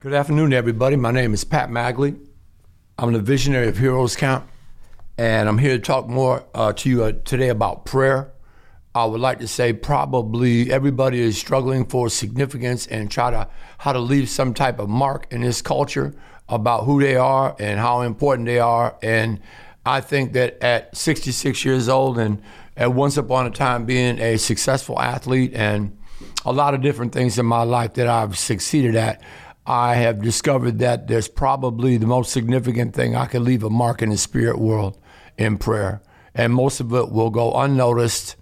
Good afternoon, everybody. My name is Pat Magley. I'm the visionary of Heroes Camp, and I'm here to talk more uh, to you uh, today about prayer. I would like to say probably everybody is struggling for significance and try to how to leave some type of mark in this culture about who they are and how important they are. And I think that at 66 years old and at once upon a time being a successful athlete and a lot of different things in my life that I've succeeded at, I have discovered that there's probably the most significant thing I can leave a mark in the spirit world in prayer. And most of it will go unnoticed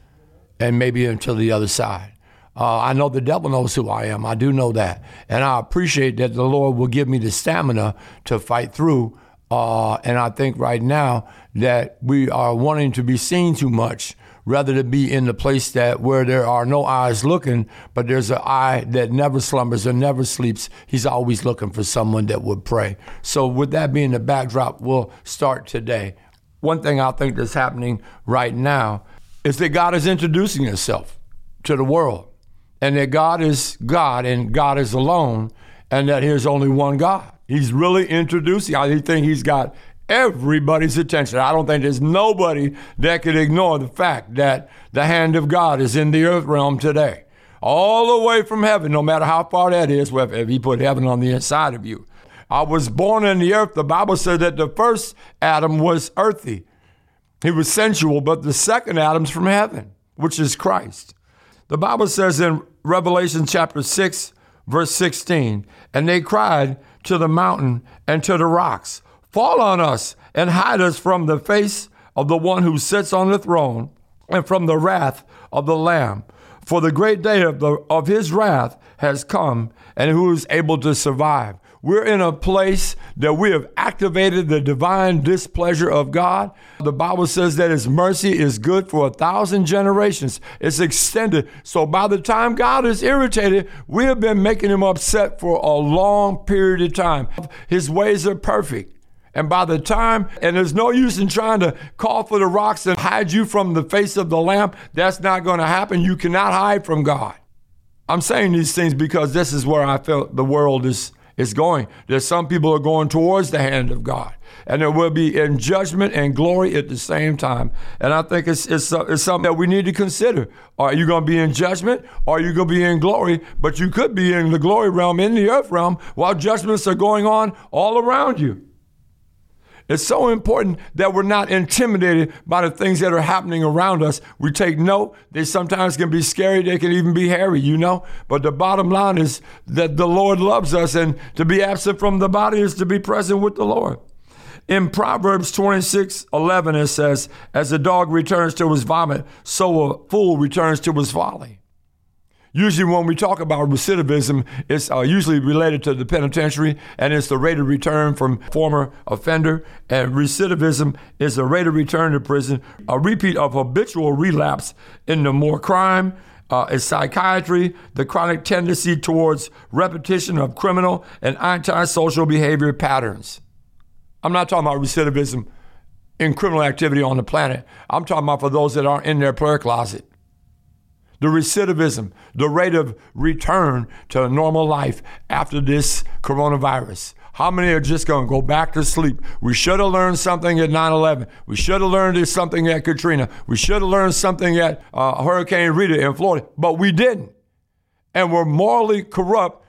and maybe until the other side. Uh, I know the devil knows who I am. I do know that. And I appreciate that the Lord will give me the stamina to fight through. Uh, and I think right now that we are wanting to be seen too much rather than be in the place that where there are no eyes looking, but there's an eye that never slumbers or never sleeps. He's always looking for someone that would pray. So with that being the backdrop, we'll start today. One thing I think that's happening right now is that God is introducing himself to the world and that God is God and God is alone and that there's only one God. He's really introducing. I think he's got everybody's attention. I don't think there's nobody that could ignore the fact that the hand of God is in the earth realm today. All the way from heaven, no matter how far that is, if he put heaven on the inside of you. I was born in the earth. The Bible said that the first Adam was earthy. He was sensual, but the second Adam's from heaven, which is Christ. The Bible says in Revelation chapter 6, verse 16, and they cried to the mountain and to the rocks, Fall on us and hide us from the face of the one who sits on the throne and from the wrath of the Lamb. For the great day of, the, of his wrath has come, and who is able to survive? We're in a place that we have activated the divine displeasure of God. The Bible says that His mercy is good for a thousand generations. It's extended. So by the time God is irritated, we have been making Him upset for a long period of time. His ways are perfect. And by the time, and there's no use in trying to call for the rocks and hide you from the face of the lamp. That's not going to happen. You cannot hide from God. I'm saying these things because this is where I feel the world is, is going. There's some people are going towards the hand of God. And there will be in judgment and glory at the same time. And I think it's, it's, uh, it's something that we need to consider. Are you going to be in judgment or are you going to be in glory? But you could be in the glory realm, in the earth realm, while judgments are going on all around you. It's so important that we're not intimidated by the things that are happening around us. We take note. They sometimes can be scary. They can even be hairy, you know. But the bottom line is that the Lord loves us, and to be absent from the body is to be present with the Lord. In Proverbs 26 11, it says, As a dog returns to his vomit, so a fool returns to his folly. Usually, when we talk about recidivism, it's uh, usually related to the penitentiary and it's the rate of return from former offender. And recidivism is the rate of return to prison, a repeat of habitual relapse into more crime. Uh, is psychiatry, the chronic tendency towards repetition of criminal and antisocial behavior patterns. I'm not talking about recidivism in criminal activity on the planet. I'm talking about for those that aren't in their prayer closet the recidivism, the rate of return to normal life after this coronavirus. How many are just going to go back to sleep? We should have learned something at 9 11. We should have learned something at Katrina. We should have learned something at uh, Hurricane Rita in Florida, but we didn't. And we're morally corrupt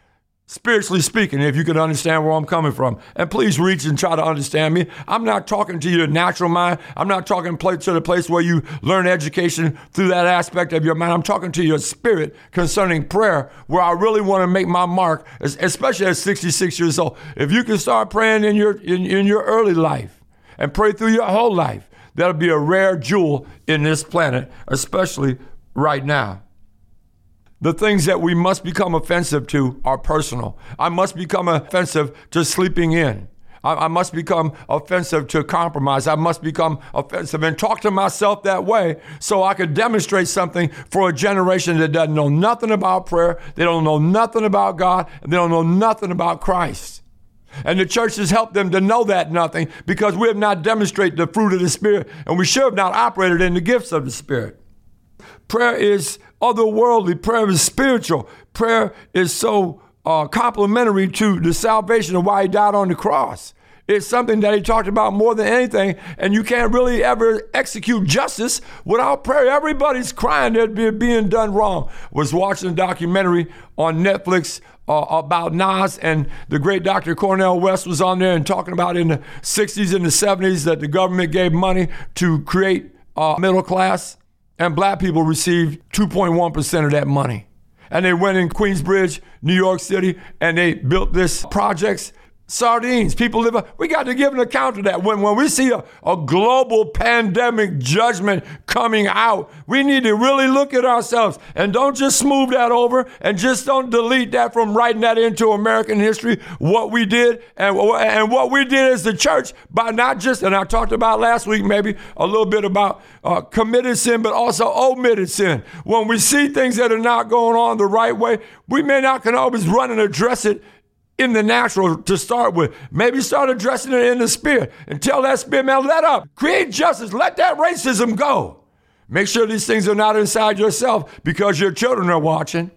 spiritually speaking, if you can understand where I'm coming from. And please reach and try to understand me. I'm not talking to your natural mind. I'm not talking to the place where you learn education through that aspect of your mind. I'm talking to your spirit concerning prayer, where I really want to make my mark, especially at 66 years old. If you can start praying in your in, in your early life and pray through your whole life, that'll be a rare jewel in this planet, especially right now. The things that we must become offensive to are personal. I must become offensive to sleeping in. I, I, must become offensive to compromise. I must become offensive and talk to myself that way so I could demonstrate something for a generation that doesn't know nothing about prayer, they don't know nothing about God, they don't know nothing about Christ. And the church has helped them to know that nothing because we have not demonstrated the fruit of the Spirit and we should have not operated in the gifts of the Spirit. Prayer is otherworldly. Prayer is spiritual. Prayer is so uh, complementary to the salvation of why he died on the cross. It's something that he talked about more than anything, and you can't really ever execute justice without prayer. Everybody's crying that they're being done wrong. Was watching a documentary on Netflix uh, about Nas, and the great Dr. Cornel West was on there and talking about in the 60s and the 70s that the government gave money to create uh, middle class, and black people received 2.1% of that money. And they went in Queensbridge, New York City, and they built this projects sardines. People live, we got to give an account of that. When, when we see a, a global pandemic judgment coming out, we need to really look at ourselves and don't just smooth that over and just don't delete that from writing that into American history, what we did and, and what we did as the church by not just, and I talked about last week maybe a little bit about uh, committed sin, but also omitted sin. When we see things that are not going on the right way, we may not can always run and address it in the natural to start with. Maybe start addressing it in the spirit and tell that spirit, man, let up. Create justice. Let that racism go. Make sure these things are not inside yourself because your children are watching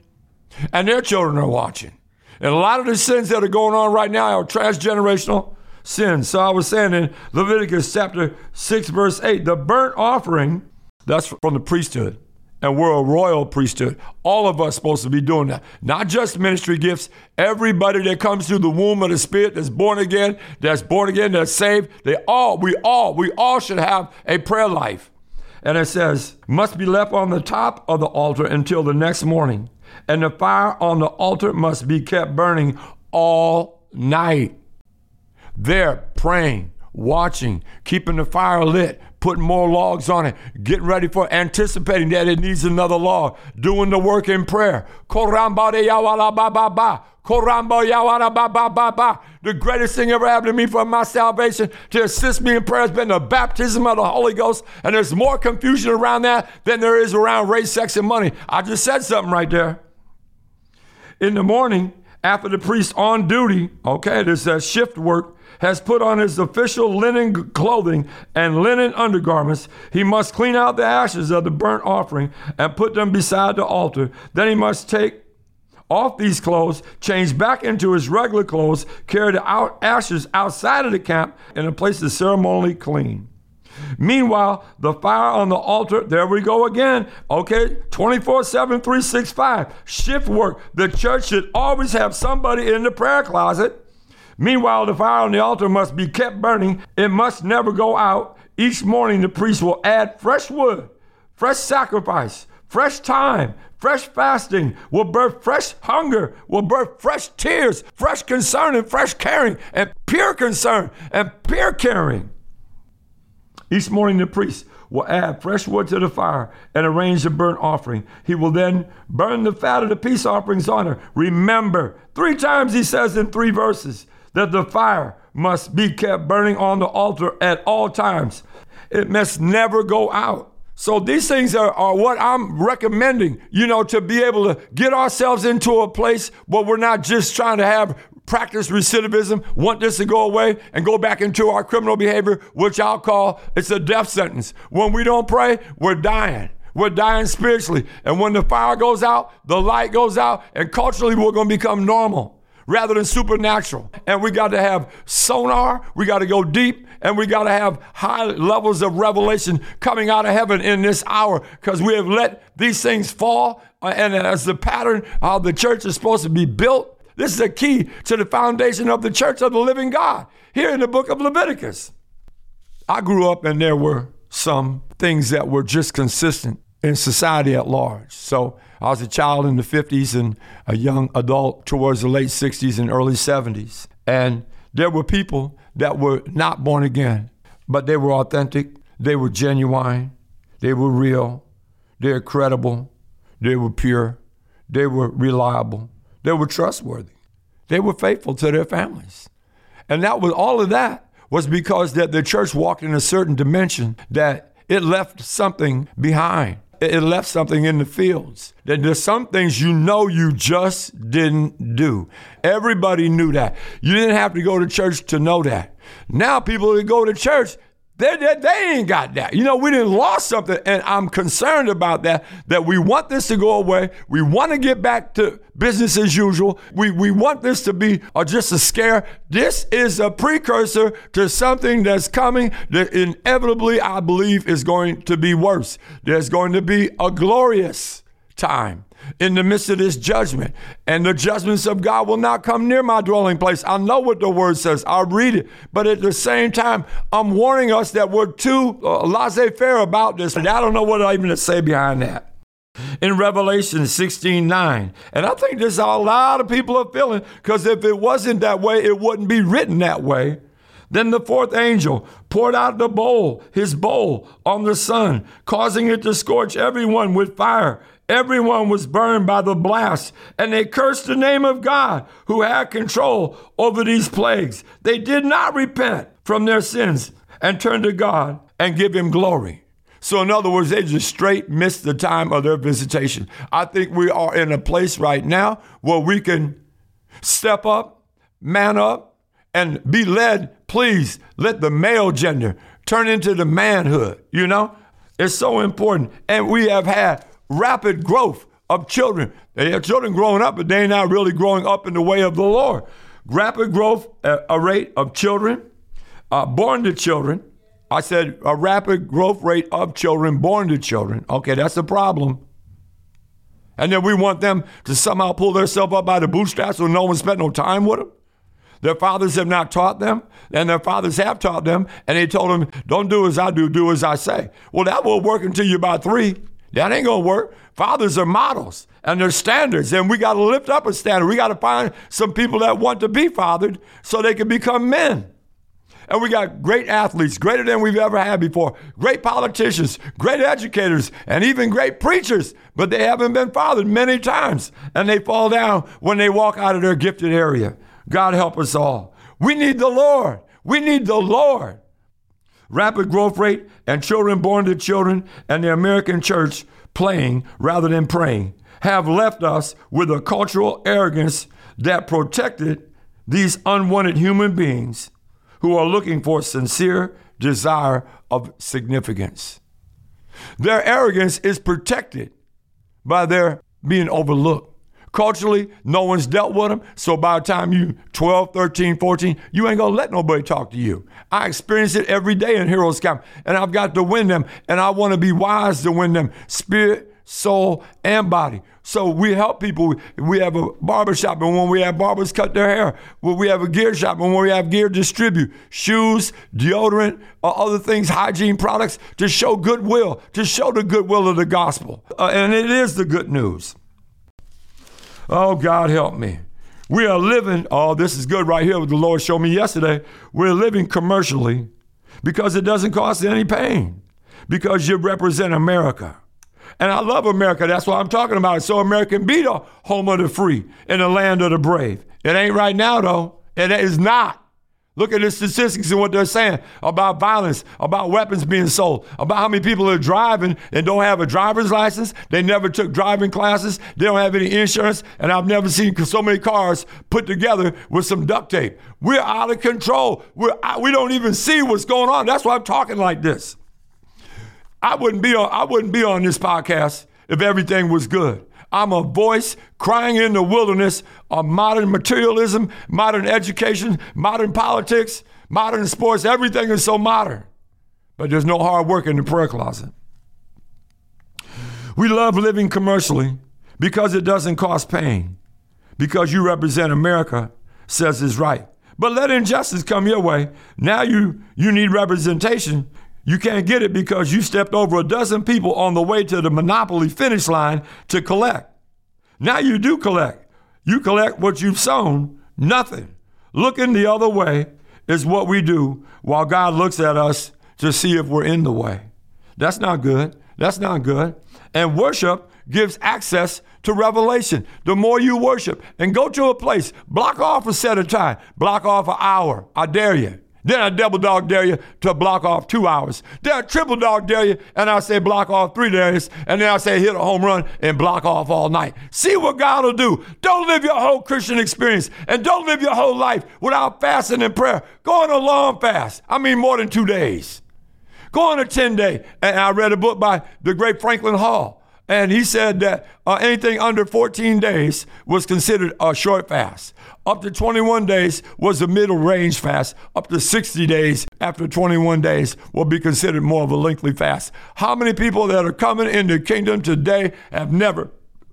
and their children are watching. And a lot of the sins that are going on right now are transgenerational sins. So I was saying in Leviticus chapter 6, verse 8, the burnt offering, that's from the priesthood and we're a royal priesthood. All of us supposed to be doing that. Not just ministry gifts. Everybody that comes through the womb of the Spirit that's born again, that's born again, that's saved, they all, we all, we all should have a prayer life. And it says, must be left on the top of the altar until the next morning. And the fire on the altar must be kept burning all night. There, praying, watching, keeping the fire lit, putting more logs on it, getting ready for anticipating that it needs another log, doing the work in prayer. The greatest thing ever happened to me for my salvation to assist me in prayer has been the baptism of the Holy Ghost. And there's more confusion around that than there is around race, sex, and money. I just said something right there. In the morning, after the priest on duty, okay, there's a shift work has put on his official linen clothing and linen undergarments, he must clean out the ashes of the burnt offering and put them beside the altar. Then he must take off these clothes, change back into his regular clothes, carry the out ashes outside of the camp, and a place is ceremonially clean. Meanwhile, the fire on the altar, there we go again. Okay, 24 7, 365. Shift work. The church should always have somebody in the prayer closet Meanwhile, the fire on the altar must be kept burning. It must never go out. Each morning, the priest will add fresh wood, fresh sacrifice, fresh time, fresh fasting, will birth fresh hunger, will birth fresh tears, fresh concern, and fresh caring, and pure concern, and pure caring. Each morning, the priest will add fresh wood to the fire and arrange the burnt offering. He will then burn the fat of the peace offerings on her. Remember, three times he says in three verses that the fire must be kept burning on the altar at all times. It must never go out. So these things are, are what I'm recommending, you know, to be able to get ourselves into a place where we're not just trying to have practice recidivism, want this to go away, and go back into our criminal behavior, which I'll call it's a death sentence. When we don't pray, we're dying. We're dying spiritually. And when the fire goes out, the light goes out, and culturally we're going to become normal rather than supernatural. And we got to have sonar, we got to go deep, and we got to have high levels of revelation coming out of heaven in this hour because we have let these things fall. Uh, and as the pattern how the church is supposed to be built, this is a key to the foundation of the church of the living God here in the book of Leviticus. I grew up and there were some things that were just consistent in society at large. So I was a child in the 50s and a young adult towards the late 60s and early 70s. And there were people that were not born again, but they were authentic, they were genuine, they were real, they were credible, they were pure, they were reliable, they were trustworthy, they were faithful to their families. And that was all of that was because that the church walked in a certain dimension that it left something behind it left something in the fields. There's some things you know you just didn't do. Everybody knew that. You didn't have to go to church to know that. Now people that go to church, They, they, they, ain't got that. You know, we didn't lost something, and I'm concerned about that. That we want this to go away. We want to get back to business as usual. We we want this to be uh, just a scare. This is a precursor to something that's coming that inevitably, I believe, is going to be worse. There's going to be a glorious time in the midst of this judgment. And the judgments of God will not come near my dwelling place. I know what the word says. I'll read it. But at the same time, I'm warning us that we're too uh, laissez faire about this. And I don't know what I even to say behind that. In Revelation 16 9. And I think this is a lot of people are feeling because if it wasn't that way, it wouldn't be written that way. Then the fourth angel poured out the bowl, his bowl, on the sun, causing it to scorch everyone with fire. Everyone was burned by the blast, and they cursed the name of God who had control over these plagues. They did not repent from their sins and turn to God and give him glory. So, in other words, they just straight missed the time of their visitation. I think we are in a place right now where we can step up, man up, and be led. Please let the male gender turn into the manhood. You know, it's so important. And we have had rapid growth of children. They have children growing up, but they're not really growing up in the way of the Lord. Rapid growth, a rate of children uh, born to children. I said a rapid growth rate of children born to children. Okay, that's a problem. And then we want them to somehow pull themselves up by the bootstraps when no one spent no time with them. Their fathers have not taught them, and their fathers have taught them, and they told them, Don't do as I do, do as I say. Well, that will work until you're about three. That ain't gonna work. Fathers are models and they're standards, and we got to lift up a standard. We got to find some people that want to be fathered so they can become men. And we got great athletes, greater than we've ever had before, great politicians, great educators, and even great preachers, but they haven't been fathered many times, and they fall down when they walk out of their gifted area. God help us all. We need the Lord. We need the Lord rapid growth rate, and children born to children, and the American church playing rather than praying have left us with a cultural arrogance that protected these unwanted human beings who are looking for sincere desire of significance. Their arrogance is protected by their being overlooked. Culturally, no one's dealt with them. So by the time you 12, 13, 14, you ain't gonna let nobody talk to you. I experience it every day in Heroes Camp, and I've got to win them, and I want to be wise to win them, spirit, soul, and body. So we help people. We have a barber shop, and when we have barbers cut their hair, we have a gear shop, and when we have gear distribute shoes, deodorant, other things, hygiene products to show goodwill, to show the goodwill of the gospel. Uh, and it is the good news. Oh, God help me. We are living, oh, this is good right here, what the Lord showed me yesterday. We're living commercially because it doesn't cost any pain, because you represent America. And I love America. That's what I'm talking about. So America can be the home of the free and the land of the brave. It ain't right now, though. It is not. Look at the statistics and what they're saying about violence, about weapons being sold, about how many people are driving and don't have a driver's license. They never took driving classes. They don't have any insurance. And I've never seen so many cars put together with some duct tape. We're out of control. We're, we don't even see what's going on. That's why I'm talking like this. I wouldn't be on, I wouldn't be on this podcast if everything was good. I'm a voice crying in the wilderness of modern materialism, modern education, modern politics, modern sports. Everything is so modern. But there's no hard work in the prayer closet. We love living commercially because it doesn't cost pain, because you represent America, says it's right. But let injustice come your way. Now you, you need representation you can't get it because you stepped over a dozen people on the way to the monopoly finish line to collect. Now you do collect. You collect what you've sown, nothing. Looking the other way is what we do while God looks at us to see if we're in the way. That's not good. That's not good. And worship gives access to revelation. The more you worship and go to a place, block off a set of time, block off an hour. I dare you. Then I double dog dare you to block off two hours. Then I triple dog dare you and I say block off three days. And then I say hit a home run and block off all night. See what God will do. Don't live your whole Christian experience and don't live your whole life without fasting and prayer. Go on a long fast. I mean, more than two days. Go on a 10 day. And I read a book by the great Franklin Hall. And he said that uh, anything under 14 days was considered a short fast. Up to 21 days was a middle range fast. Up to 60 days after 21 days will be considered more of a lengthy fast. How many people that are coming into the kingdom today have never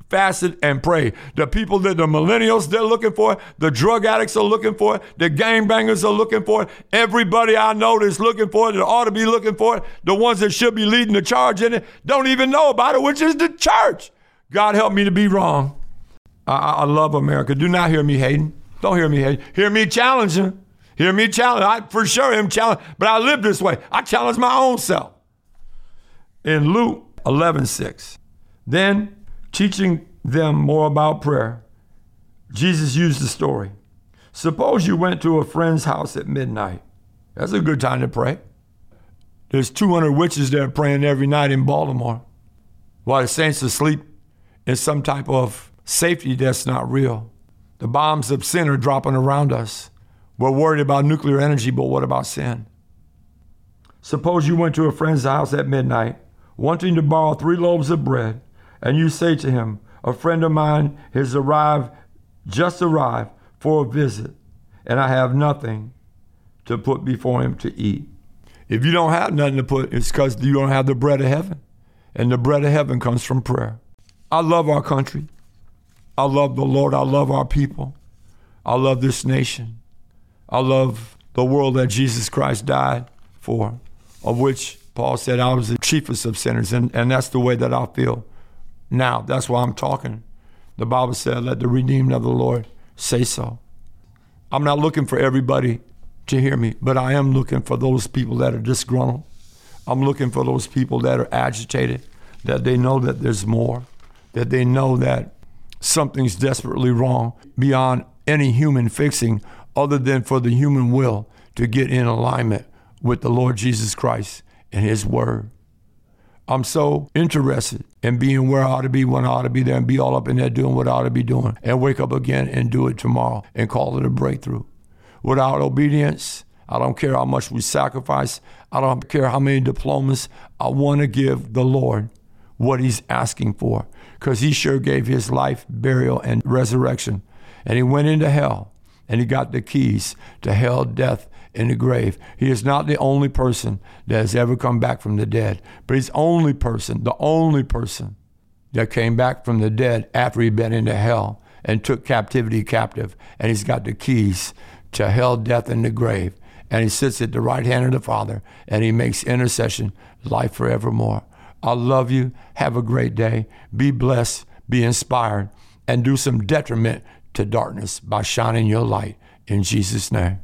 fasted and prayed. The people that the millennials they're looking for, the drug addicts are looking for, the gangbangers are looking for, everybody I know that's looking for it, that ought to be looking for it, the ones that should be leading the charge in it, don't even know about it, which is the church. God help me to be wrong. I, I love America. Do not hear me hating. Don't hear me hating. Hear me challenging. Hear me challenge. I for sure am challenged, but I live this way. I challenge my own self. In Luke 11 6, then teaching them more about prayer, Jesus used the story. Suppose you went to a friend's house at midnight. That's a good time to pray. There's 200 witches there praying every night in Baltimore while the saints are asleep in some type of safety that's not real. The bombs of sin are dropping around us. We're worried about nuclear energy, but what about sin? Suppose you went to a friend's house at midnight, wanting to borrow three loaves of bread, and you say to him, A friend of mine has arrived, just arrived for a visit, and I have nothing to put before him to eat. If you don't have nothing to put, it's because you don't have the bread of heaven. And the bread of heaven comes from prayer. I love our country. I love the Lord. I love our people. I love this nation. I love the world that Jesus Christ died for, of which Paul said I was the chiefest of sinners. And, and that's the way that I feel now. That's why I'm talking. The Bible said, let the redeemed of the Lord say so. I'm not looking for everybody to hear me, but I am looking for those people that are disgruntled. I'm looking for those people that are agitated, that they know that there's more, that they know that something's desperately wrong beyond any human fixing other than for the human will to get in alignment with the Lord Jesus Christ and His Word. I'm so interested in being where I ought to be when I ought to be there and be all up in there doing what I ought to be doing and wake up again and do it tomorrow and call it a breakthrough. Without obedience, I don't care how much we sacrifice. I don't care how many diplomas. I want to give the Lord what He's asking for because He sure gave His life, burial, and resurrection. And He went into hell and He got the keys to hell, death, in the grave. He is not the only person that has ever come back from the dead, but he's the only person, the only person that came back from the dead after he'd been into hell and took captivity captive. And he's got the keys to hell, death, and the grave. And he sits at the right hand of the Father and he makes intercession, life forevermore. I love you. Have a great day. Be blessed, be inspired, and do some detriment to darkness by shining your light in Jesus' name.